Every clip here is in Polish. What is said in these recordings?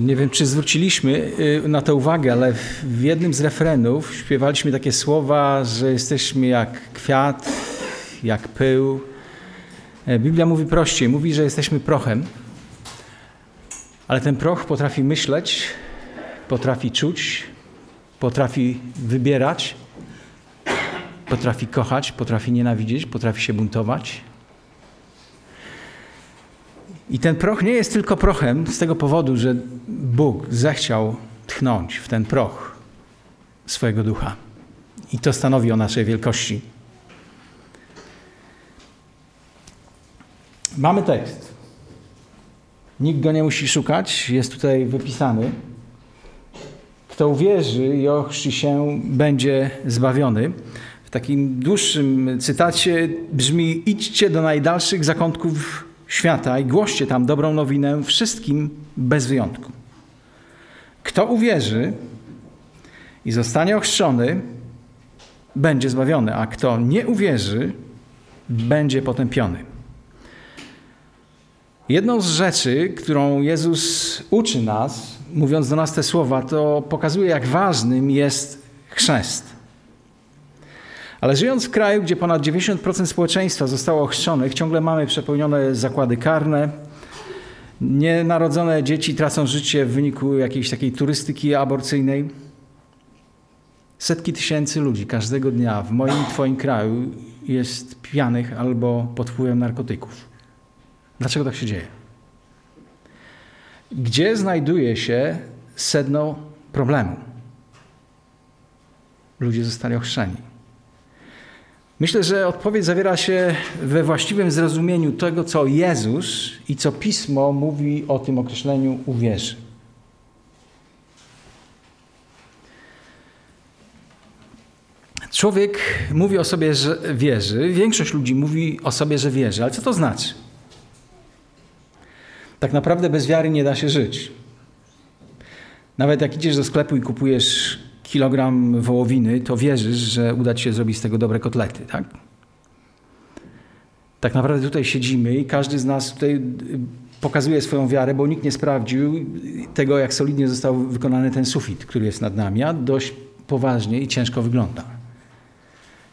Nie wiem, czy zwróciliśmy y, na to uwagę, ale w jednym z refrenów śpiewaliśmy takie słowa, że jesteśmy jak kwiat, jak pył. E, Biblia mówi prościej, mówi, że jesteśmy prochem, ale ten proch potrafi myśleć, potrafi czuć, potrafi wybierać, potrafi kochać, potrafi nienawidzieć, potrafi się buntować. I ten proch nie jest tylko prochem z tego powodu, że Bóg zechciał tchnąć w ten proch swojego ducha. I to stanowi o naszej wielkości. Mamy tekst. Nikt go nie musi szukać, jest tutaj wypisany. Kto uwierzy i ochrzci się, będzie zbawiony. W takim dłuższym cytacie brzmi: Idźcie do najdalszych zakątków świata i głoście tam dobrą nowinę wszystkim bez wyjątku. Kto uwierzy i zostanie ochrzczony, będzie zbawiony, a kto nie uwierzy, będzie potępiony. Jedną z rzeczy, którą Jezus uczy nas, mówiąc do nas te słowa, to pokazuje, jak ważnym jest chrzest. Ale żyjąc w kraju, gdzie ponad 90% społeczeństwa zostało ochrzczonych, ciągle mamy przepełnione zakłady karne. Nienarodzone dzieci tracą życie w wyniku jakiejś takiej turystyki aborcyjnej. Setki tysięcy ludzi każdego dnia w moim, Twoim kraju jest pijanych albo pod wpływem narkotyków. Dlaczego tak się dzieje? Gdzie znajduje się sedno problemu? Ludzie zostali ochrzczeni. Myślę, że odpowiedź zawiera się we właściwym zrozumieniu tego, co Jezus i co Pismo mówi o tym określeniu uwierzy. Człowiek mówi o sobie, że wierzy, większość ludzi mówi o sobie, że wierzy, ale co to znaczy? Tak naprawdę bez wiary nie da się żyć. Nawet jak idziesz do sklepu i kupujesz kilogram wołowiny, to wierzysz, że uda ci się zrobić z tego dobre kotlety, tak? Tak naprawdę tutaj siedzimy i każdy z nas tutaj pokazuje swoją wiarę, bo nikt nie sprawdził tego, jak solidnie został wykonany ten sufit, który jest nad nami, a dość poważnie i ciężko wygląda.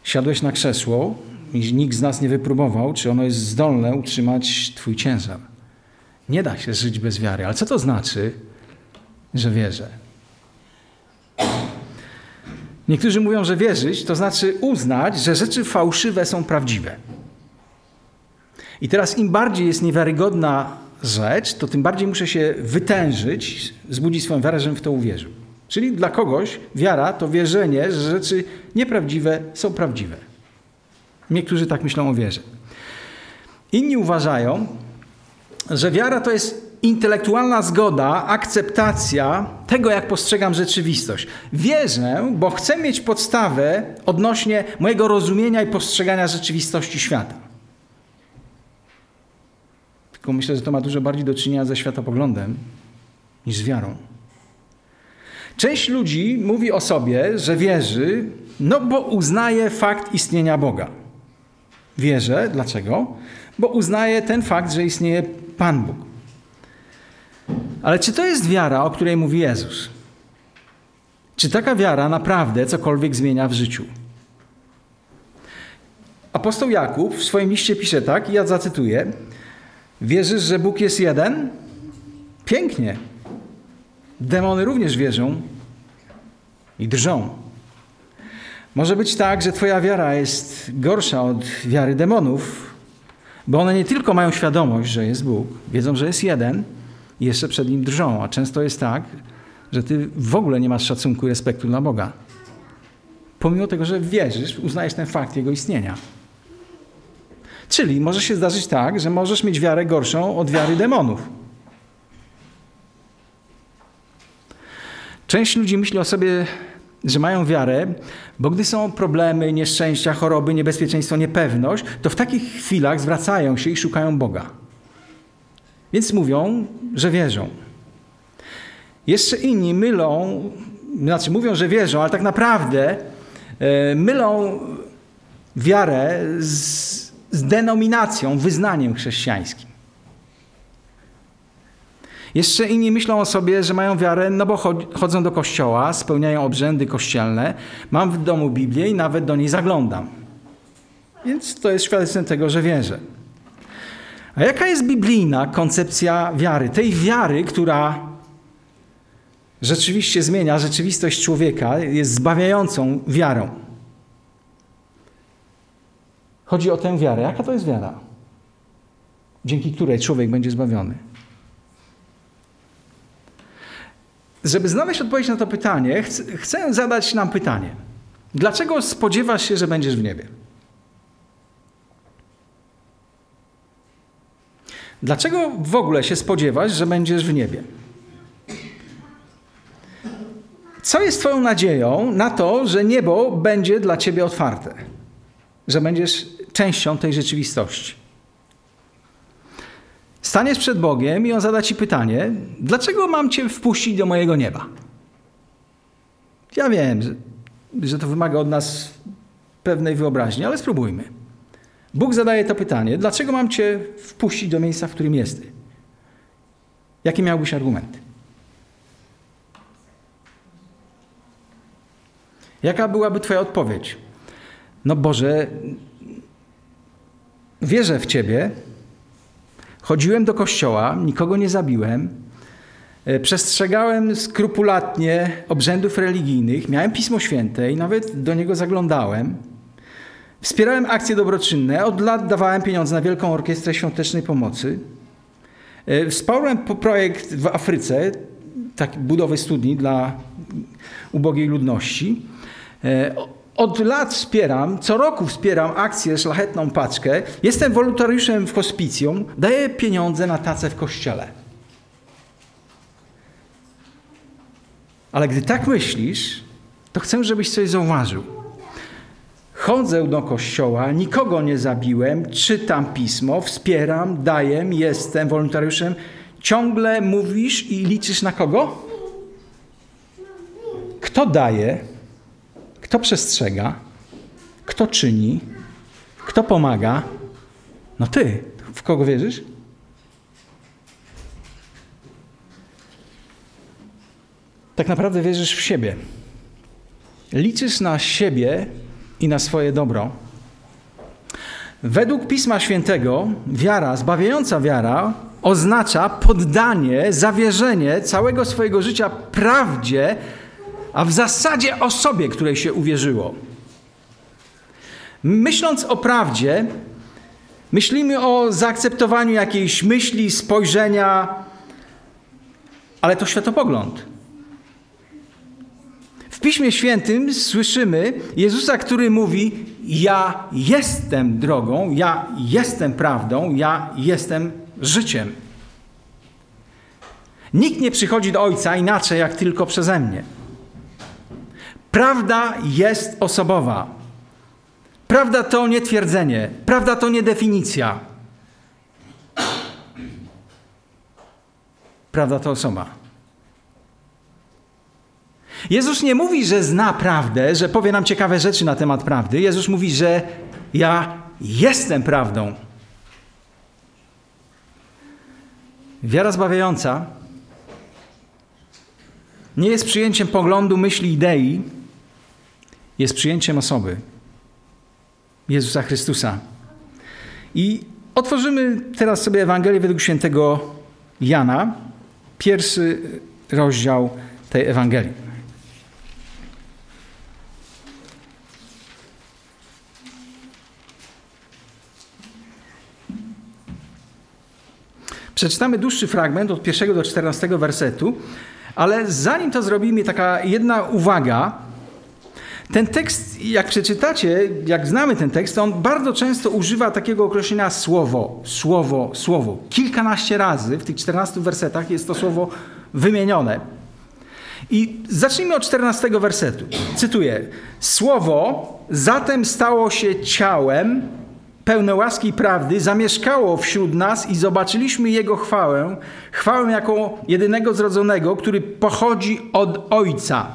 Siadłeś na krzesło i nikt z nas nie wypróbował, czy ono jest zdolne utrzymać twój ciężar. Nie da się żyć bez wiary. Ale co to znaczy, że wierzę? Niektórzy mówią, że wierzyć to znaczy uznać, że rzeczy fałszywe są prawdziwe. I teraz im bardziej jest niewiarygodna rzecz, to tym bardziej muszę się wytężyć, zbudzić swoją wiarę, żebym w to uwierzył. Czyli dla kogoś wiara to wierzenie, że rzeczy nieprawdziwe są prawdziwe. Niektórzy tak myślą o wierze. Inni uważają, że wiara to jest intelektualna zgoda, akceptacja tego, jak postrzegam rzeczywistość. Wierzę, bo chcę mieć podstawę odnośnie mojego rozumienia i postrzegania rzeczywistości świata. Tylko myślę, że to ma dużo bardziej do czynienia ze światopoglądem niż z wiarą. Część ludzi mówi o sobie, że wierzy, no bo uznaje fakt istnienia Boga. Wierzę, dlaczego? Bo uznaje ten fakt, że istnieje Pan Bóg. Ale czy to jest wiara, o której mówi Jezus? Czy taka wiara naprawdę cokolwiek zmienia w życiu? Apostoł Jakub w swoim liście pisze tak, i ja zacytuję: Wierzysz, że Bóg jest jeden? Pięknie. Demony również wierzą i drżą. Może być tak, że Twoja wiara jest gorsza od wiary demonów, bo one nie tylko mają świadomość, że jest Bóg, wiedzą, że jest jeden i jeszcze przed nim drżą. A często jest tak, że Ty w ogóle nie masz szacunku i respektu dla Boga. Pomimo tego, że wierzysz, uznajesz ten fakt Jego istnienia. Czyli może się zdarzyć tak, że możesz mieć wiarę gorszą od wiary demonów. Część ludzi myśli o sobie, że mają wiarę, bo gdy są problemy, nieszczęścia, choroby, niebezpieczeństwo, niepewność, to w takich chwilach zwracają się i szukają Boga. Więc mówią, że wierzą. Jeszcze inni mylą, znaczy mówią, że wierzą, ale tak naprawdę e, mylą wiarę z, z denominacją, wyznaniem chrześcijańskim. Jeszcze inni myślą o sobie, że mają wiarę, no bo chodzą do kościoła, spełniają obrzędy kościelne, mam w domu Biblię i nawet do niej zaglądam. Więc to jest świadectwem tego, że wierzę. A jaka jest biblijna koncepcja wiary? Tej wiary, która rzeczywiście zmienia rzeczywistość człowieka, jest zbawiającą wiarą. Chodzi o tę wiarę. Jaka to jest wiara? Dzięki której człowiek będzie zbawiony. Żeby znaleźć odpowiedź na to pytanie, chcę zadać nam pytanie. Dlaczego spodziewasz się, że będziesz w niebie? Dlaczego w ogóle się spodziewasz, że będziesz w niebie? Co jest Twoją nadzieją na to, że niebo będzie dla Ciebie otwarte? Że będziesz częścią tej rzeczywistości? Staniesz przed Bogiem i On zada Ci pytanie: dlaczego mam Cię wpuścić do mojego nieba? Ja wiem, że, że to wymaga od nas pewnej wyobraźni, ale spróbujmy. Bóg zadaje to pytanie: dlaczego mam Cię wpuścić do miejsca, w którym jesteś? Jakie miałbyś argumenty? Jaka byłaby Twoja odpowiedź? No Boże, wierzę w Ciebie, chodziłem do kościoła, nikogo nie zabiłem, e, przestrzegałem skrupulatnie obrzędów religijnych, miałem Pismo Święte i nawet do niego zaglądałem. Wspierałem akcje dobroczynne, od lat dawałem pieniądze na Wielką Orkiestrę Świątecznej Pomocy. E, wsparłem projekt w Afryce, tak, budowy studni dla ubogiej ludności. E, od lat wspieram, co roku wspieram akcję Szlachetną Paczkę. Jestem wolontariuszem w hospicjum, daję pieniądze na tacę w kościele. Ale gdy tak myślisz, to chcę, żebyś coś zauważył. Chodzę do kościoła, nikogo nie zabiłem, czytam pismo, wspieram, daję, jestem wolontariuszem. Ciągle mówisz i liczysz na kogo? Kto daje? Kto przestrzega? Kto czyni? Kto pomaga? No ty. W kogo wierzysz? Tak naprawdę wierzysz w siebie. Liczysz na siebie i na swoje dobro. Według Pisma Świętego wiara, zbawiająca wiara, oznacza poddanie, zawierzenie całego swojego życia prawdzie, a w zasadzie osobie, której się uwierzyło. Myśląc o prawdzie, myślimy o zaakceptowaniu jakiejś myśli, spojrzenia, ale to światopogląd. W Piśmie Świętym słyszymy Jezusa, który mówi: Ja jestem drogą, ja jestem prawdą, ja jestem życiem. Nikt nie przychodzi do Ojca inaczej, jak tylko przeze mnie. Prawda jest osobowa. Prawda to nie twierdzenie, prawda to nie definicja. Prawda to osoba. Jezus nie mówi, że zna prawdę, że powie nam ciekawe rzeczy na temat prawdy. Jezus mówi, że ja jestem prawdą. Wiara zbawiająca nie jest przyjęciem poglądu, myśli, idei, jest przyjęciem osoby Jezusa Chrystusa. I otworzymy teraz sobie Ewangelię według świętego Jana, pierwszy rozdział tej Ewangelii. Przeczytamy dłuższy fragment od pierwszego do czternastego wersetu, ale zanim to zrobimy, taka jedna uwaga, ten tekst, jak przeczytacie, jak znamy ten tekst, on bardzo często używa takiego określenia słowo, słowo, słowo. Kilkanaście razy w tych 14 wersetach jest to słowo wymienione. I zacznijmy od 14 wersetu. Cytuję: Słowo zatem stało się ciałem, pełne łaski i prawdy, zamieszkało wśród nas i zobaczyliśmy Jego chwałę, chwałę jako jedynego zrodzonego, który pochodzi od Ojca.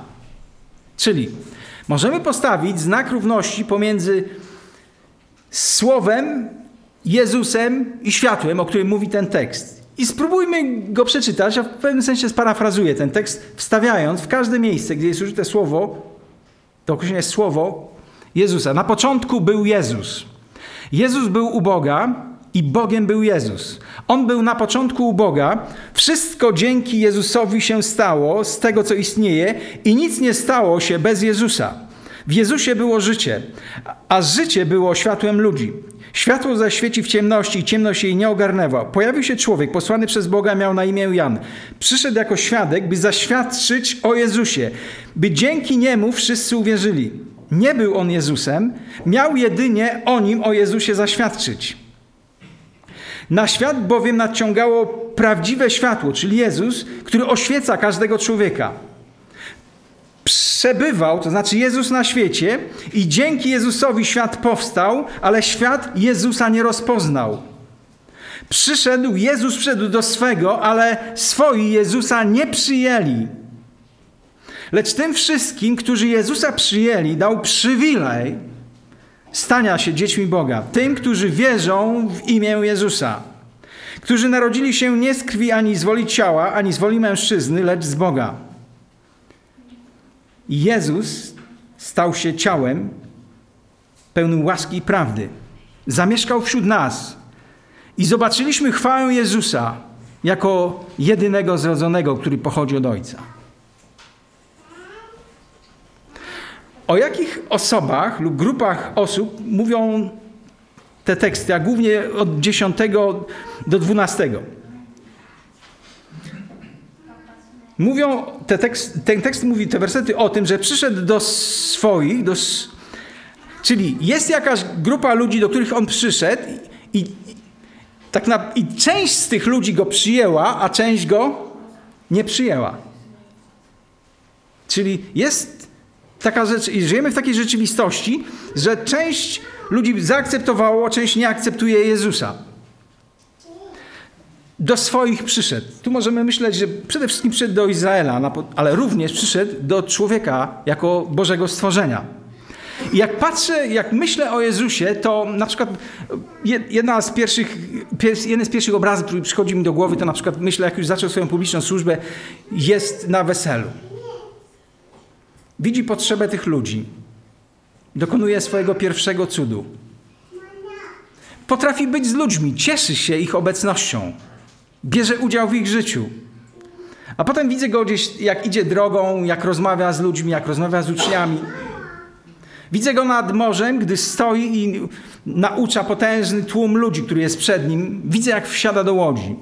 Czyli Możemy postawić znak równości pomiędzy Słowem, Jezusem i światłem, o którym mówi ten tekst. I spróbujmy go przeczytać, a w pewnym sensie sparafrazuję ten tekst, wstawiając w każde miejsce, gdzie jest użyte słowo, to określenie słowo Jezusa. Na początku był Jezus. Jezus był u Boga i Bogiem był Jezus. On był na początku u Boga. Wszystko dzięki Jezusowi się stało z tego, co istnieje, i nic nie stało się bez Jezusa. W Jezusie było życie, a życie było światłem ludzi. Światło zaświeci w ciemności i ciemność jej nie ogarnęła. Pojawił się człowiek posłany przez Boga, miał na imię Jan. Przyszedł jako świadek, by zaświadczyć o Jezusie, by dzięki niemu wszyscy uwierzyli. Nie był on Jezusem, miał jedynie o nim, o Jezusie zaświadczyć. Na świat bowiem nadciągało prawdziwe światło, czyli Jezus, który oświeca każdego człowieka. Przebywał, to znaczy Jezus na świecie, i dzięki Jezusowi świat powstał, ale świat Jezusa nie rozpoznał. Przyszedł, Jezus przyszedł do swego, ale swoi Jezusa nie przyjęli. Lecz tym wszystkim, którzy Jezusa przyjęli, dał przywilej stania się dziećmi Boga. Tym, którzy wierzą w imię Jezusa. Którzy narodzili się nie z krwi ani z woli ciała, ani z woli mężczyzny, lecz z Boga. Jezus stał się ciałem pełnym łaski i prawdy. Zamieszkał wśród nas i zobaczyliśmy chwałę Jezusa jako jedynego zrodzonego, który pochodzi od Ojca. O jakich osobach lub grupach osób mówią te teksty, a głównie od 10 do 12? Mówią, te tekst, ten tekst mówi, te wersety o tym, że przyszedł do swoich, do, czyli jest jakaś grupa ludzi, do których on przyszedł i, tak na, i część z tych ludzi go przyjęła, a część go nie przyjęła. Czyli jest taka rzecz, żyjemy w takiej rzeczywistości, że część ludzi zaakceptowało, część nie akceptuje Jezusa. Do swoich przyszedł. Tu możemy myśleć, że przede wszystkim przyszedł do Izraela, ale również przyszedł do człowieka jako Bożego stworzenia. I jak patrzę, jak myślę o Jezusie, to na przykład jedna z pierwszych, jeden z pierwszych obrazów, który przychodzi mi do głowy, to na przykład myślę, jak już zaczął swoją publiczną służbę, jest na weselu. Widzi potrzebę tych ludzi. Dokonuje swojego pierwszego cudu. Potrafi być z ludźmi, cieszy się ich obecnością. Bierze udział w ich życiu. A potem widzę go gdzieś, jak idzie drogą, jak rozmawia z ludźmi, jak rozmawia z uczniami. Widzę go nad morzem, gdy stoi i naucza potężny tłum ludzi, który jest przed nim. Widzę, jak wsiada do łodzi.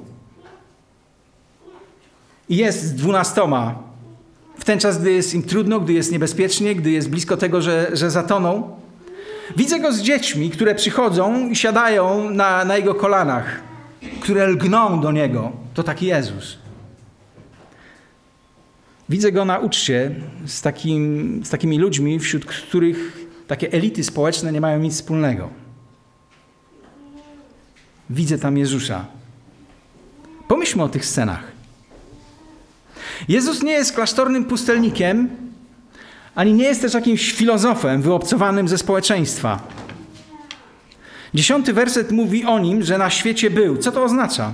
I jest z dwunastoma w ten czas, gdy jest im trudno, gdy jest niebezpiecznie, gdy jest blisko tego, że, że zatoną. Widzę go z dziećmi, które przychodzą i siadają na, na jego kolanach, które lgną do niego. To taki Jezus. Widzę go na uczcie z, takim, z takimi ludźmi, wśród których takie elity społeczne nie mają nic wspólnego. Widzę tam Jezusa. Pomyślmy o tych scenach. Jezus nie jest klasztornym pustelnikiem, ani nie jest też jakimś filozofem wyobcowanym ze społeczeństwa. Dziesiąty werset mówi o nim, że na świecie był. Co to oznacza?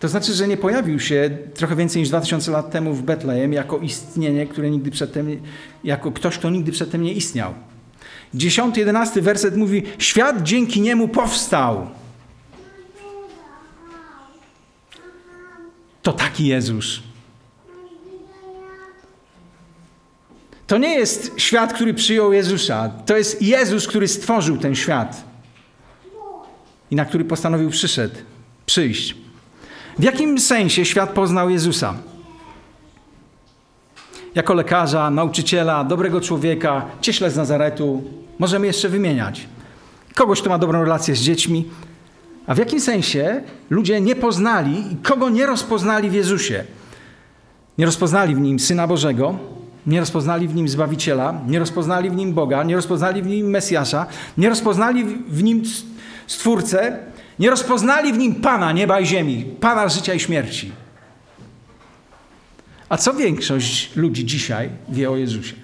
To znaczy, że nie pojawił się trochę więcej niż 2000 lat temu w Betlejem jako istnienie, które nigdy przedtem, jako ktoś, kto nigdy przedtem nie istniał. Dziesiąty, jedenasty werset mówi: Świat dzięki niemu powstał. To taki Jezus. To nie jest świat, który przyjął Jezusa. To jest Jezus, który stworzył ten świat i na który postanowił przyszedł, przyjść. W jakim sensie świat poznał Jezusa? Jako lekarza, nauczyciela, dobrego człowieka, cieśle z Nazaretu, możemy jeszcze wymieniać. Kogoś, kto ma dobrą relację z dziećmi. A w jakim sensie ludzie nie poznali i kogo nie rozpoznali w Jezusie? Nie rozpoznali w nim Syna Bożego, nie rozpoznali w nim Zbawiciela, nie rozpoznali w nim Boga, nie rozpoznali w nim Mesjasza, nie rozpoznali w nim Stwórcę, nie rozpoznali w nim Pana nieba i ziemi, Pana życia i śmierci. A co większość ludzi dzisiaj wie o Jezusie?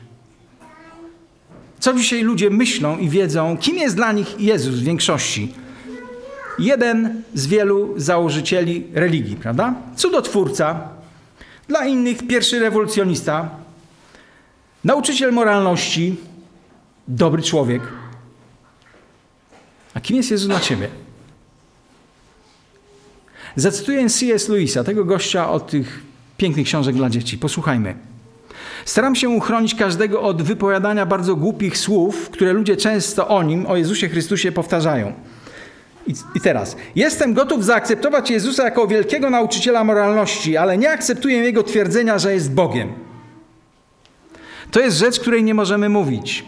Co dzisiaj ludzie myślą i wiedzą, kim jest dla nich Jezus w większości? Jeden z wielu założycieli religii, prawda? Cudotwórca, dla innych pierwszy rewolucjonista, nauczyciel moralności, dobry człowiek. A kim jest Jezus dla ciebie? Zacytuję C.S. Lewisa, tego gościa od tych pięknych książek dla dzieci. Posłuchajmy. Staram się uchronić każdego od wypowiadania bardzo głupich słów, które ludzie często o nim, o Jezusie Chrystusie powtarzają. I, I, teraz, jestem gotów zaakceptować Jezusa jako wielkiego nauczyciela moralności, ale nie akceptuję jego twierdzenia, że jest Bogiem. To jest rzecz, której nie możemy mówić.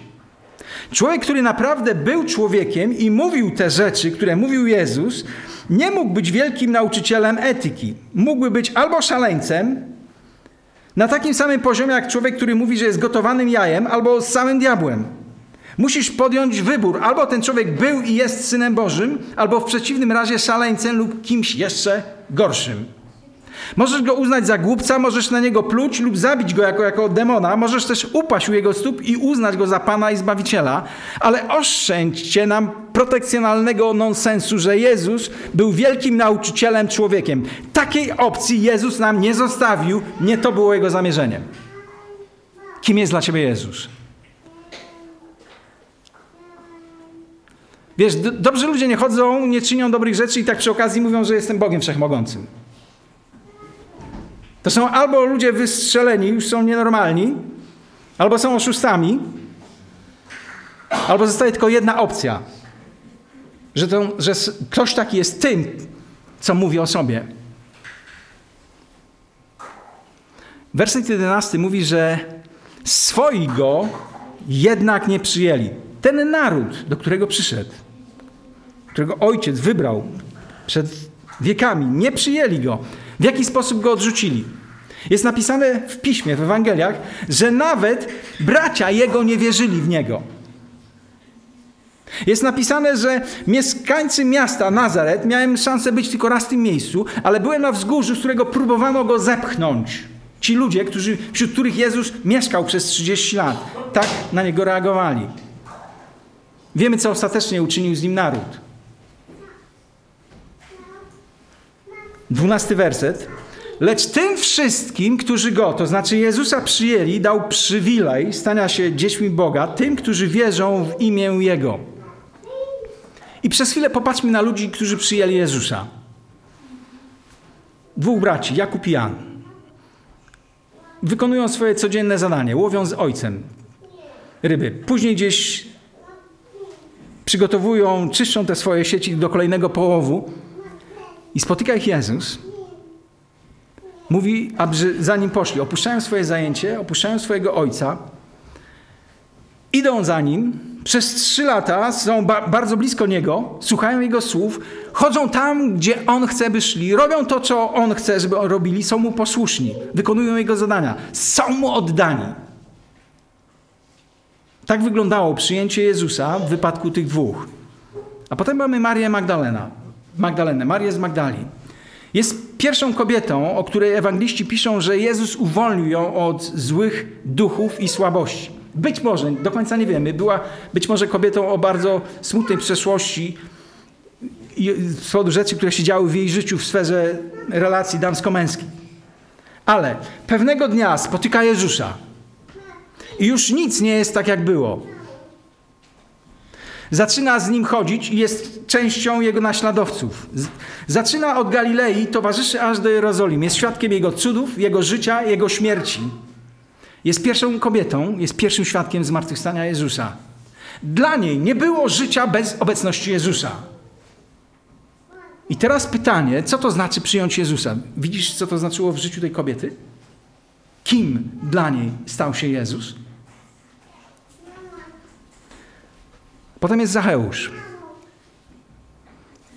Człowiek, który naprawdę był człowiekiem i mówił te rzeczy, które mówił Jezus, nie mógł być wielkim nauczycielem etyki. Mógłby być albo szaleńcem, na takim samym poziomie jak człowiek, który mówi, że jest gotowanym jajem, albo z samym diabłem. Musisz podjąć wybór. Albo ten człowiek był i jest synem Bożym, albo w przeciwnym razie szaleńcem lub kimś jeszcze gorszym. Możesz go uznać za głupca, możesz na niego pluć lub zabić go jako, jako demona, możesz też upaść u jego stóp i uznać go za Pana i Zbawiciela, ale oszczędźcie nam protekcjonalnego nonsensu, że Jezus był wielkim nauczycielem człowiekiem. Takiej opcji Jezus nam nie zostawił, nie to było jego zamierzeniem. Kim jest dla ciebie Jezus? Wiesz, dobrzy ludzie nie chodzą, nie czynią dobrych rzeczy i tak przy okazji mówią, że jestem Bogiem Wszechmogącym. To są albo ludzie wystrzeleni, już są nienormalni, albo są oszustami, albo zostaje tylko jedna opcja, że, to, że ktoś taki jest tym, co mówi o sobie. Werset 11 mówi, że swoi go jednak nie przyjęli. Ten naród, do którego przyszedł, którego ojciec wybrał przed wiekami, nie przyjęli go. W jaki sposób go odrzucili? Jest napisane w piśmie, w Ewangeliach, że nawet bracia jego nie wierzyli w niego. Jest napisane, że mieszkańcy miasta Nazaret, miałem szansę być tylko raz w tym miejscu, ale byłem na wzgórzu, z którego próbowano go zepchnąć. Ci ludzie, którzy, wśród których Jezus mieszkał przez 30 lat, tak na niego reagowali. Wiemy, co ostatecznie uczynił z nim naród. Dwunasty werset. Lecz tym wszystkim, którzy go, to znaczy Jezusa przyjęli, dał przywilej stania się dziećmi Boga, tym, którzy wierzą w imię Jego. I przez chwilę popatrzmy na ludzi, którzy przyjęli Jezusa. Dwóch braci, Jakub i Jan. Wykonują swoje codzienne zadanie, łowią z ojcem ryby. Później gdzieś przygotowują, czyszczą te swoje sieci do kolejnego połowu i spotyka ich Jezus. Mówi, aby za nim poszli. Opuszczają swoje zajęcie, opuszczają swojego ojca, idą za nim. Przez trzy lata są ba bardzo blisko niego, słuchają jego słów, chodzą tam, gdzie on chce, by szli, robią to, co on chce, żeby robili, są mu posłuszni, wykonują jego zadania, są mu oddani. Tak wyglądało przyjęcie Jezusa w wypadku tych dwóch. A potem mamy Marię Magdalena. Magdalenę, Marię z Magdali. Jest pierwszą kobietą, o której ewangeliści piszą, że Jezus uwolnił ją od złych duchów i słabości. Być może, do końca nie wiemy, była być może kobietą o bardzo smutnej przeszłości z powodu rzeczy, które się działy w jej życiu w sferze relacji damsko-męskich. Ale pewnego dnia spotyka Jezusa i już nic nie jest tak, jak było. Zaczyna z nim chodzić i jest częścią jego naśladowców. Zaczyna od Galilei, towarzyszy aż do Jerozolimy. Jest świadkiem jego cudów, jego życia, jego śmierci. Jest pierwszą kobietą, jest pierwszym świadkiem zmartwychwstania Jezusa. Dla niej nie było życia bez obecności Jezusa. I teraz pytanie, co to znaczy przyjąć Jezusa? Widzisz, co to znaczyło w życiu tej kobiety? Kim dla niej stał się Jezus? Potem jest Zacheusz.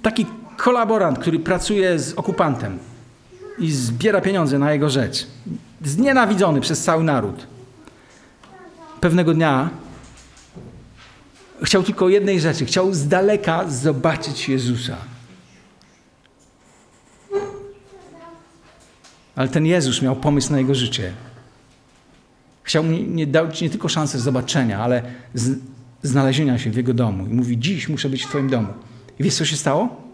Taki kolaborant, który pracuje z okupantem i zbiera pieniądze na jego rzecz. Znienawidzony przez cały naród. Pewnego dnia chciał tylko jednej rzeczy. Chciał z daleka zobaczyć Jezusa. Ale ten Jezus miał pomysł na jego życie. Chciał mu nie dać nie tylko szansę zobaczenia, ale znalezienia się w jego domu. I mówi: Dziś muszę być w Twoim domu. I wiesz, co się stało?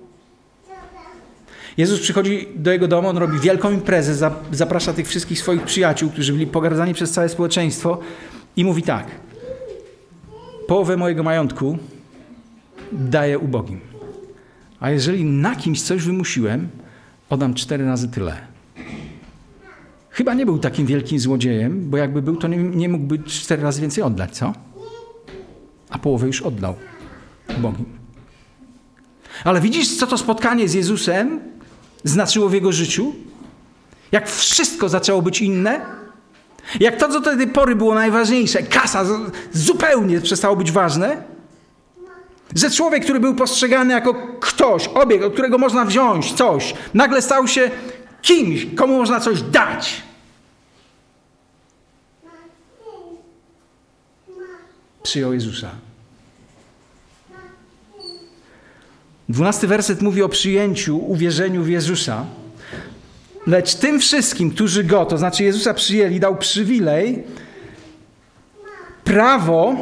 Jezus przychodzi do jego domu, on robi wielką imprezę, zaprasza tych wszystkich swoich przyjaciół, którzy byli pogardzani przez całe społeczeństwo i mówi tak: Połowę mojego majątku daję ubogim. A jeżeli na kimś coś wymusiłem, oddam cztery razy tyle. Chyba nie był takim wielkim złodziejem, bo jakby był, to nie, nie mógłby cztery razy więcej oddać, co? A połowę już oddał ubogim. Ale widzisz, co to spotkanie z Jezusem znaczyło w jego życiu? Jak wszystko zaczęło być inne? Jak to, co do tej pory było najważniejsze, kasa zupełnie przestało być ważne? Że człowiek, który był postrzegany jako ktoś, obiekt, od którego można wziąć coś, nagle stał się kimś, komu można coś dać. Przyjął Jezusa. Dwunasty werset mówi o przyjęciu, uwierzeniu w Jezusa. Lecz tym wszystkim, którzy go, to znaczy Jezusa przyjęli, dał przywilej, prawo,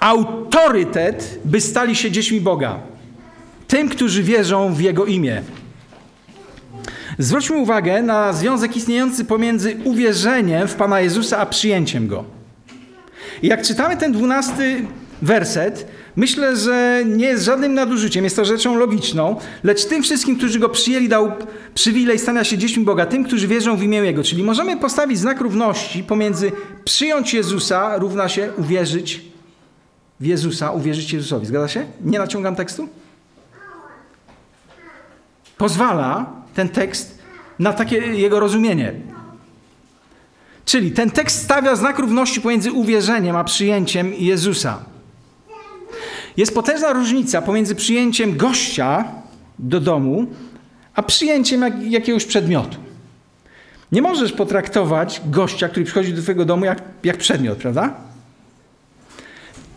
autorytet, by stali się dziećmi Boga. Tym, którzy wierzą w Jego imię. Zwróćmy uwagę na związek istniejący pomiędzy uwierzeniem w Pana Jezusa a przyjęciem Go. I jak czytamy ten dwunasty werset, myślę, że nie jest żadnym nadużyciem, jest to rzeczą logiczną, lecz tym wszystkim, którzy go przyjęli, dał przywilej stania się dziećmi Boga, tym, którzy wierzą w imię Jego. Czyli możemy postawić znak równości pomiędzy przyjąć Jezusa równa się uwierzyć w Jezusa, uwierzyć Jezusowi. Zgadza się? Nie naciągam tekstu? Pozwala ten tekst na takie jego rozumienie. Czyli ten tekst stawia znak równości pomiędzy uwierzeniem a przyjęciem Jezusa. Jest potężna różnica pomiędzy przyjęciem gościa do domu, a przyjęciem jak, jakiegoś przedmiotu. Nie możesz potraktować gościa, który przychodzi do twojego domu, jak, jak przedmiot, prawda?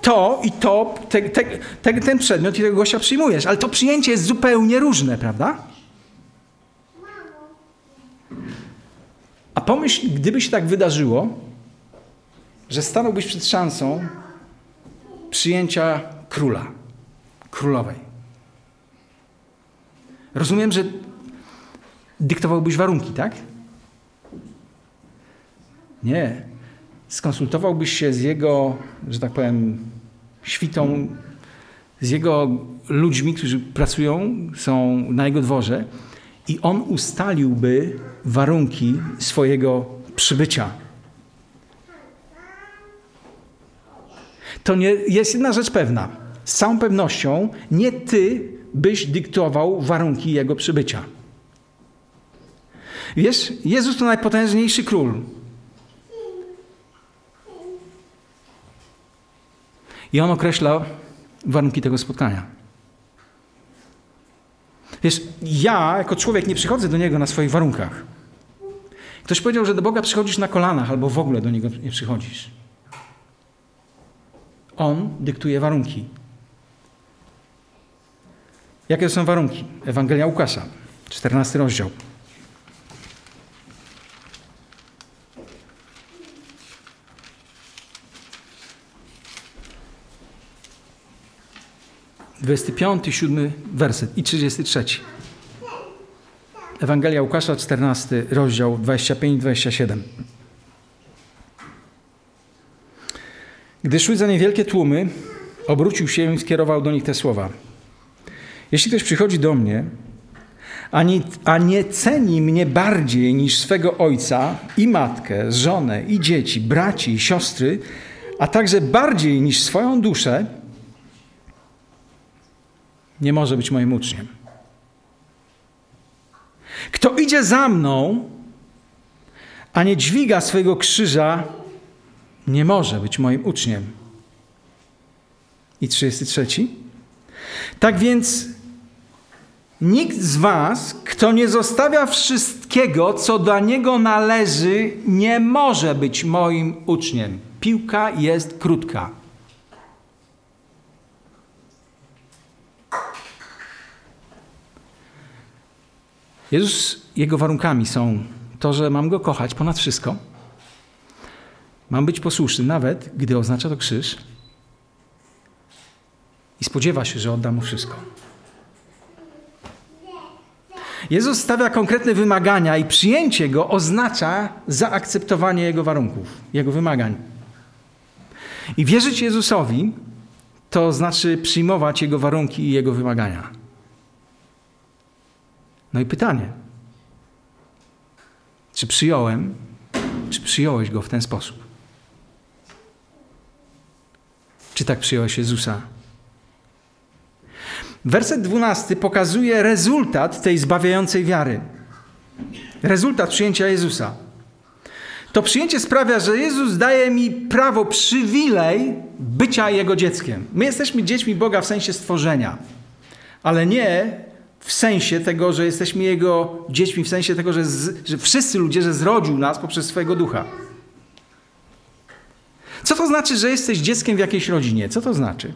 To i to, te, te, te, ten przedmiot i tego gościa przyjmujesz, ale to przyjęcie jest zupełnie różne, prawda? Pomyśl, gdyby się tak wydarzyło, że stanąłbyś przed szansą przyjęcia króla, królowej. Rozumiem, że dyktowałbyś warunki, tak? Nie. Skonsultowałbyś się z jego, że tak powiem, świtą, z jego ludźmi, którzy pracują, są na jego dworze i on ustaliłby warunki swojego przybycia. To nie jest jedna rzecz pewna. Z całą pewnością nie ty byś dyktował warunki jego przybycia. Wiesz, Jezus to najpotężniejszy król. I on określa warunki tego spotkania. Wiesz, ja jako człowiek nie przychodzę do Niego na swoich warunkach. Ktoś powiedział, że do Boga przychodzisz na kolanach albo w ogóle do Niego nie przychodzisz. On dyktuje warunki. Jakie są warunki? Ewangelia Łukasza, 14 rozdział. Dwudziesty piąty, siódmy werset i trzydziesty trzeci. Ewangelia Łukasza, 14 rozdział, 25-27. Gdy szły za niewielkie tłumy, obrócił się i skierował do nich te słowa. Jeśli ktoś przychodzi do mnie, a nie, a nie ceni mnie bardziej niż swego ojca i matkę, żonę i dzieci, braci i siostry, a także bardziej niż swoją duszę, nie może być moim uczniem. Kto idzie za mną, a nie dźwiga swojego krzyża, nie może być moim uczniem. I 33. Tak więc nikt z Was, kto nie zostawia wszystkiego, co do niego należy, nie może być moim uczniem. Piłka jest krótka. Jezus, jego warunkami są to, że mam go kochać ponad wszystko Mam być posłuszny, nawet gdy oznacza to krzyż. I spodziewa się, że oddam mu wszystko. Jezus stawia konkretne wymagania i przyjęcie go oznacza zaakceptowanie jego warunków, jego wymagań. I wierzyć Jezusowi to znaczy przyjmować jego warunki i jego wymagania. No i pytanie: czy przyjąłem, czy przyjąłeś go w ten sposób? Czy tak przyjąłeś Jezusa? Werset 12 pokazuje rezultat tej zbawiającej wiary. Rezultat przyjęcia Jezusa. To przyjęcie sprawia, że Jezus daje mi prawo, przywilej bycia Jego dzieckiem. My jesteśmy dziećmi Boga w sensie stworzenia, ale nie w sensie tego, że jesteśmy Jego dziećmi, w sensie tego, że, z, że wszyscy ludzie, że zrodził nas poprzez swojego ducha. Co to znaczy, że jesteś dzieckiem w jakiejś rodzinie? Co to znaczy?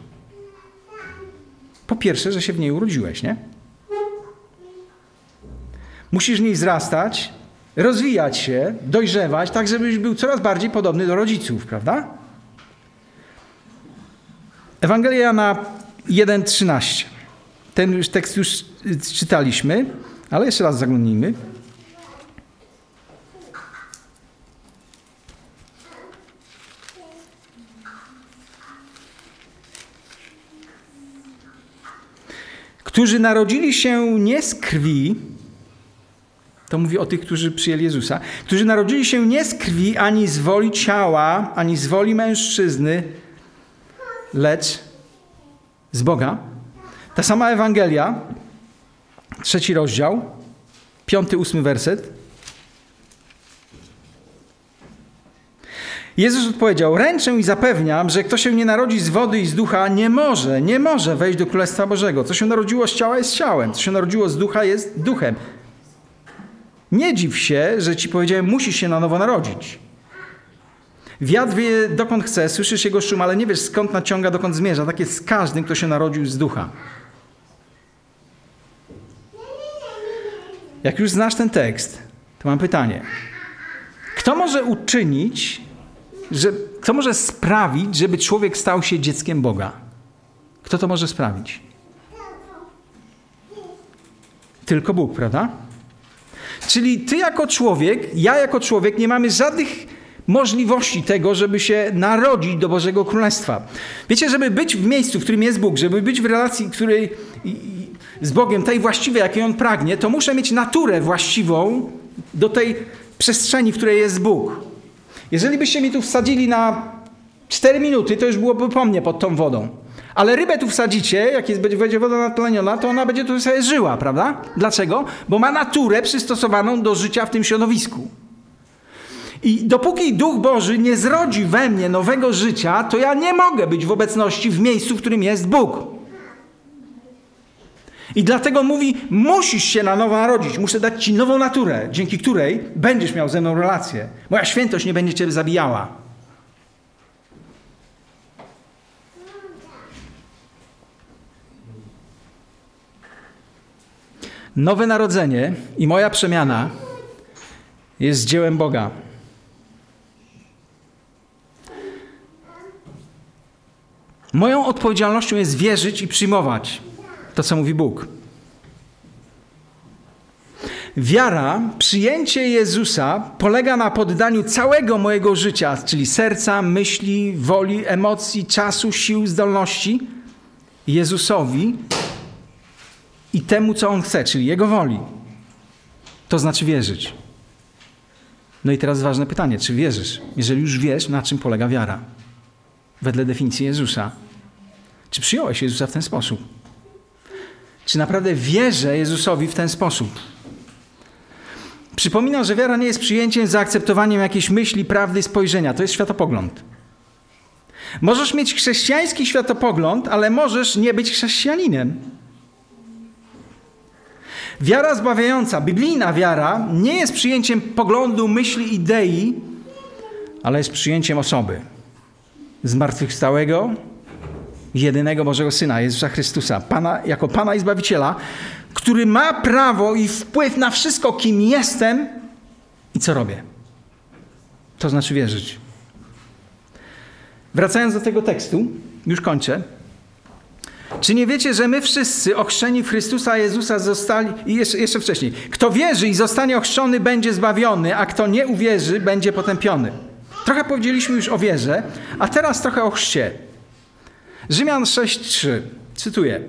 Po pierwsze, że się w niej urodziłeś, nie? Musisz w niej wzrastać, rozwijać się, dojrzewać, tak żebyś był coraz bardziej podobny do rodziców, prawda? Ewangelia na 1,13. Ten już tekst już czytaliśmy, ale jeszcze raz zaglądnijmy. Którzy narodzili się nie z krwi, to mówi o tych, którzy przyjęli Jezusa, którzy narodzili się nie z krwi, ani z woli ciała, ani z woli mężczyzny, lecz z Boga. Ta sama Ewangelia, trzeci rozdział, piąty, ósmy werset. Jezus odpowiedział: Ręczę i zapewniam, że kto się nie narodzi z wody i z ducha, nie może, nie może wejść do Królestwa Bożego. Co się narodziło z ciała, jest ciałem, co się narodziło z ducha, jest duchem. Nie dziw się, że ci powiedziałem, musisz się na nowo narodzić. Wiatr wie dokąd chce, słyszysz jego szum, ale nie wiesz skąd naciąga, dokąd zmierza. Tak jest z każdym, kto się narodził z ducha. Jak już znasz ten tekst, to mam pytanie. Kto może uczynić, że, kto może sprawić, żeby człowiek stał się dzieckiem Boga? Kto to może sprawić? Tylko Bóg, prawda? Czyli ty jako człowiek, ja jako człowiek nie mamy żadnych możliwości tego, żeby się narodzić do Bożego Królestwa. Wiecie, żeby być w miejscu, w którym jest Bóg, żeby być w relacji, której z Bogiem, tej właściwej, jakiej On pragnie, to muszę mieć naturę właściwą do tej przestrzeni, w której jest Bóg. Jeżeli byście mi tu wsadzili na 4 minuty, to już byłoby po mnie pod tą wodą. Ale rybę tu wsadzicie, jak jest, będzie woda natleniona, to ona będzie tu sobie żyła, prawda? Dlaczego? Bo ma naturę przystosowaną do życia w tym środowisku. I dopóki Duch Boży nie zrodzi we mnie nowego życia, to ja nie mogę być w obecności w miejscu, w którym jest Bóg. I dlatego mówi: Musisz się na nowo narodzić, muszę dać ci nową naturę, dzięki której będziesz miał ze mną relację. Moja świętość nie będzie cię zabijała. Nowe narodzenie i moja przemiana jest dziełem Boga. Moją odpowiedzialnością jest wierzyć i przyjmować to, co mówi Bóg. Wiara, przyjęcie Jezusa polega na poddaniu całego mojego życia, czyli serca, myśli, woli, emocji, czasu, sił, zdolności Jezusowi i temu, co On chce, czyli Jego woli. To znaczy wierzyć. No i teraz ważne pytanie, czy wierzysz? Jeżeli już wiesz, na czym polega wiara, wedle definicji Jezusa, czy przyjąłeś Jezusa w ten sposób? Czy naprawdę wierzę Jezusowi w ten sposób? Przypominam, że wiara nie jest przyjęciem, zaakceptowaniem jakiejś myśli, prawdy, spojrzenia. To jest światopogląd. Możesz mieć chrześcijański światopogląd, ale możesz nie być chrześcijaninem. Wiara zbawiająca, biblijna wiara, nie jest przyjęciem poglądu, myśli, idei, ale jest przyjęciem osoby zmartwychwstałego, jedynego Bożego Syna, Jezusa Chrystusa, Pana, jako Pana i Zbawiciela, który ma prawo i wpływ na wszystko, kim jestem i co robię. To znaczy wierzyć. Wracając do tego tekstu, już kończę. Czy nie wiecie, że my wszyscy ochrzczeni w Chrystusa Jezusa zostali, i jeszcze, jeszcze wcześniej, kto wierzy i zostanie ochrzczony, będzie zbawiony, a kto nie uwierzy, będzie potępiony. Trochę powiedzieliśmy już o wierze, a teraz trochę o chrzcie. Rzymian 6,3, cytuję.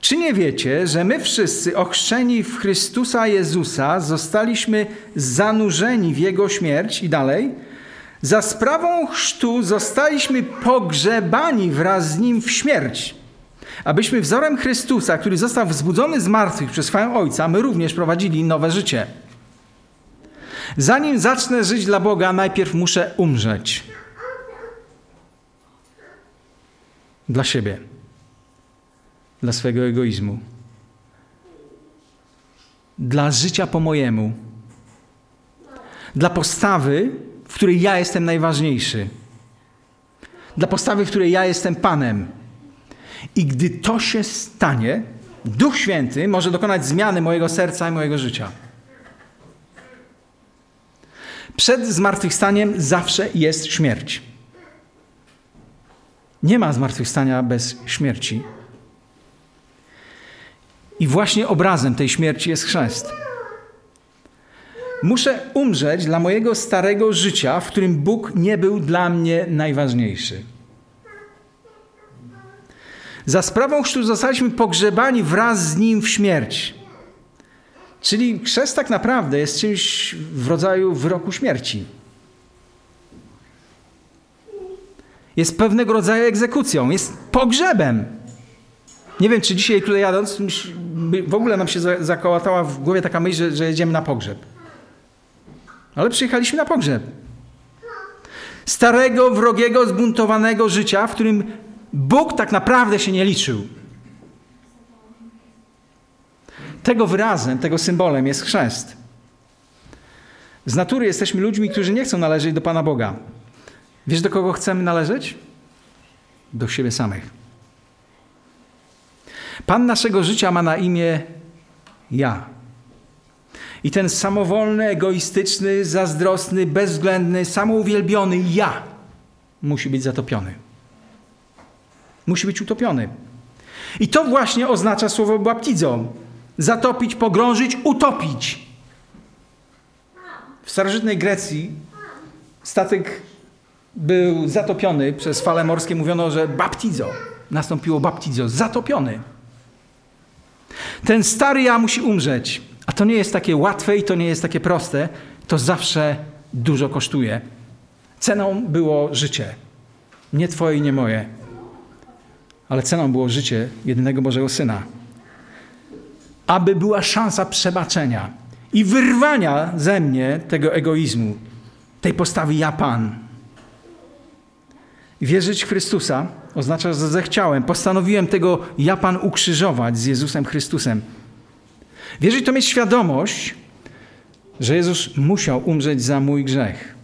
Czy nie wiecie, że my wszyscy ochrzczeni w Chrystusa Jezusa zostaliśmy zanurzeni w Jego śmierć i dalej? Za sprawą chrztu zostaliśmy pogrzebani wraz z Nim w śmierć, abyśmy wzorem Chrystusa, który został wzbudzony z martwych przez chwałę Ojca, my również prowadzili nowe życie. Zanim zacznę żyć dla Boga, najpierw muszę umrzeć. Dla siebie. Dla swojego egoizmu. Dla życia po mojemu. Dla postawy, w której ja jestem najważniejszy. Dla postawy, w której ja jestem Panem. I gdy to się stanie, Duch Święty może dokonać zmiany mojego serca i mojego życia. Przed zmartwychwstaniem zawsze jest śmierć. Nie ma zmartwychwstania bez śmierci. I właśnie obrazem tej śmierci jest chrzest. Muszę umrzeć dla mojego starego życia, w którym Bóg nie był dla mnie najważniejszy. Za sprawą chrztu zostaliśmy pogrzebani wraz z Nim w śmierć. Czyli chrzest tak naprawdę jest czymś w rodzaju wyroku śmierci. Jest pewnego rodzaju egzekucją, jest pogrzebem. Nie wiem, czy dzisiaj tutaj jadąc, w ogóle nam się zakołatała w głowie taka myśl, że, że jedziemy na pogrzeb. Ale przyjechaliśmy na pogrzeb. Starego, wrogiego, zbuntowanego życia, w którym Bóg tak naprawdę się nie liczył. Tego wyrazem, tego symbolem jest chrzest. Z natury jesteśmy ludźmi, którzy nie chcą należeć do Pana Boga. Wiesz, do kogo chcemy należeć? Do siebie samych. Pan naszego życia ma na imię ja. I ten samowolny, egoistyczny, zazdrosny, bezwzględny, samouwielbiony ja musi być zatopiony. Musi być utopiony. I to właśnie oznacza słowo baptizo. Zatopić, pogrążyć, utopić. W starożytnej Grecji statek był zatopiony przez fale morskie. Mówiono, że baptizo. Nastąpiło baptizo. Zatopiony. Ten stary ja musi umrzeć. A to nie jest takie łatwe i to nie jest takie proste. To zawsze dużo kosztuje. Ceną było życie. Nie twoje nie moje. Ale ceną było życie jedynego Bożego Syna. Aby była szansa przebaczenia i wyrwania ze mnie tego egoizmu, tej postawy ja Pan. Wierzyć w Chrystusa oznacza, że zechciałem, postanowiłem tego ja Pan ukrzyżować z Jezusem Chrystusem. Wierzyć to mieć świadomość, że Jezus musiał umrzeć za mój grzech.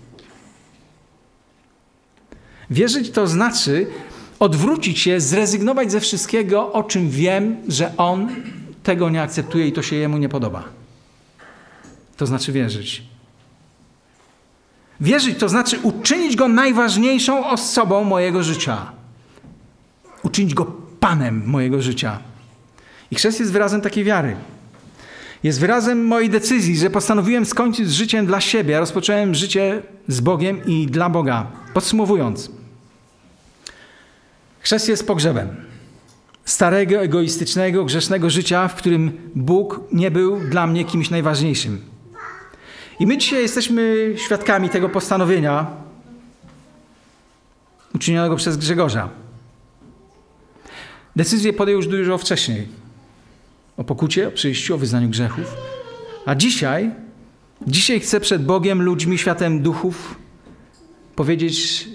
Wierzyć to znaczy odwrócić się, zrezygnować ze wszystkiego, o czym wiem, że On tego nie akceptuje i to się Jemu nie podoba. To znaczy wierzyć. Wierzyć to znaczy uczynić Go najważniejszą osobą mojego życia. Uczynić Go Panem mojego życia. I chrzest jest wyrazem takiej wiary. Jest wyrazem mojej decyzji, że postanowiłem skończyć z życiem dla siebie, a rozpocząłem życie z Bogiem i dla Boga. Podsumowując, chrzest jest pogrzebem starego, egoistycznego, grzesznego życia, w którym Bóg nie był dla mnie kimś najważniejszym. I my dzisiaj jesteśmy świadkami tego postanowienia uczynionego przez Grzegorza. Decyzję podjął już dużo wcześniej. O pokucie, o przyjściu, o wyznaniu grzechów. A dzisiaj, dzisiaj chcę przed Bogiem, ludźmi, światem duchów powiedzieć,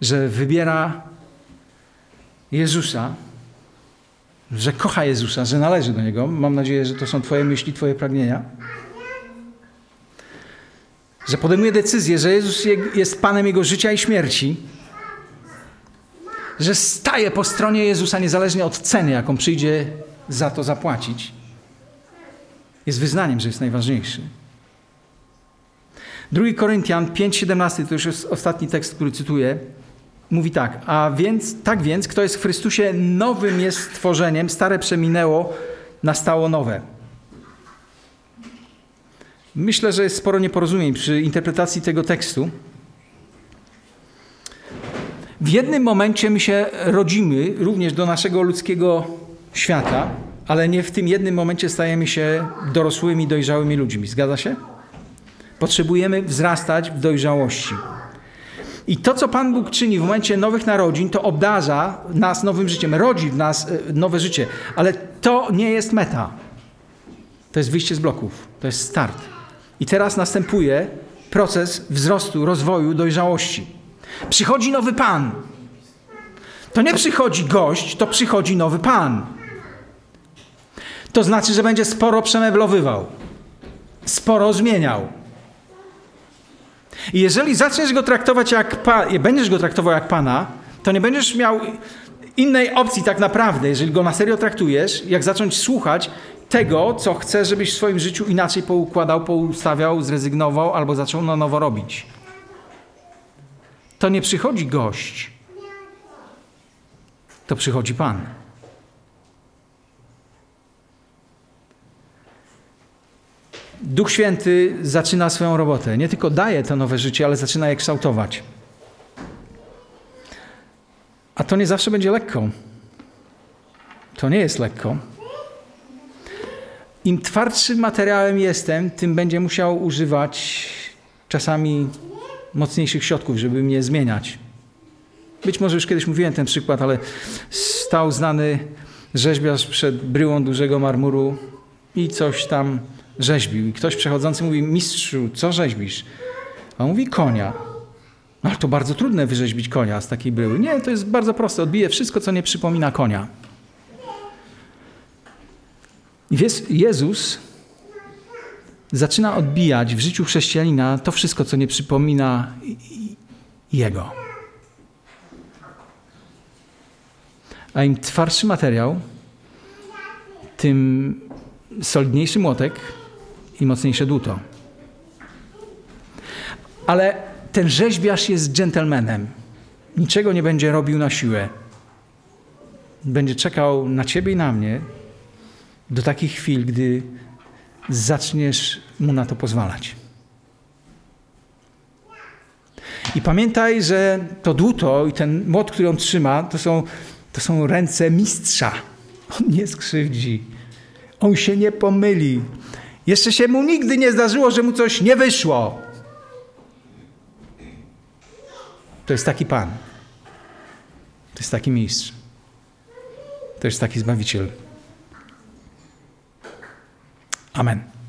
że wybiera Jezusa, że kocha Jezusa, że należy do Niego. Mam nadzieję, że to są Twoje myśli, Twoje pragnienia że podejmuje decyzję, że Jezus jest Panem jego życia i śmierci, że staje po stronie Jezusa niezależnie od ceny, jaką przyjdzie za to zapłacić, jest wyznaniem, że jest najważniejszy. 2 Koryntian 5:17 to już jest ostatni tekst, który cytuję. mówi tak, a więc, tak więc, kto jest w Chrystusie, nowym jest stworzeniem, stare przeminęło, nastało nowe. Myślę, że jest sporo nieporozumień przy interpretacji tego tekstu. W jednym momencie my się rodzimy również do naszego ludzkiego świata, ale nie w tym jednym momencie stajemy się dorosłymi, dojrzałymi ludźmi. Zgadza się? Potrzebujemy wzrastać w dojrzałości. I to, co Pan Bóg czyni w momencie nowych narodzin, to obdarza nas nowym życiem, rodzi w nas e, nowe życie, ale to nie jest meta. To jest wyjście z bloków, to jest start. I teraz następuje proces wzrostu, rozwoju, dojrzałości. Przychodzi nowy Pan. To nie przychodzi gość, to przychodzi nowy Pan. To znaczy, że będzie sporo przemeblowywał, sporo zmieniał. I jeżeli zaczniesz go traktować jak Pan, będziesz go traktował jak Pana, to nie będziesz miał innej opcji tak naprawdę, jeżeli go na serio traktujesz, jak zacząć słuchać tego, co chcesz, żebyś w swoim życiu inaczej poukładał, poustawiał, zrezygnował albo zaczął na nowo robić. To nie przychodzi gość, to przychodzi Pan. Duch Święty zaczyna swoją robotę. Nie tylko daje to nowe życie, ale zaczyna je kształtować. A to nie zawsze będzie lekko. To nie jest lekko. Im twardszym materiałem jestem, tym będzie musiał używać czasami mocniejszych środków, żeby mnie zmieniać. Być może już kiedyś mówiłem ten przykład, ale stał znany rzeźbiarz przed bryłą dużego marmuru i coś tam rzeźbił. I ktoś przechodzący mówi, mistrzu, co rzeźbisz? A on mówi, konia. No ale to bardzo trudne wyrzeźbić konia z takiej bryły. Nie, to jest bardzo proste. Odbije wszystko, co nie przypomina konia. I wiesz, Jezus zaczyna odbijać w życiu chrześcijanina to wszystko, co nie przypomina Jego. A im twardszy materiał, tym solidniejszy młotek i mocniejsze dłuto. Ale ten rzeźbiarz jest dżentelmenem. Niczego nie będzie robił na siłę. Będzie czekał na ciebie i na mnie do takich chwil, gdy zaczniesz mu na to pozwalać. I pamiętaj, że to dłuto i ten młot, który on trzyma, to są, to są ręce mistrza. On nie skrzywdzi. On się nie pomyli. Jeszcze się mu nigdy nie zdarzyło, że mu coś nie wyszło. To jest taki Pan. To jest taki mistrz. To jest taki Zbawiciel. Amen.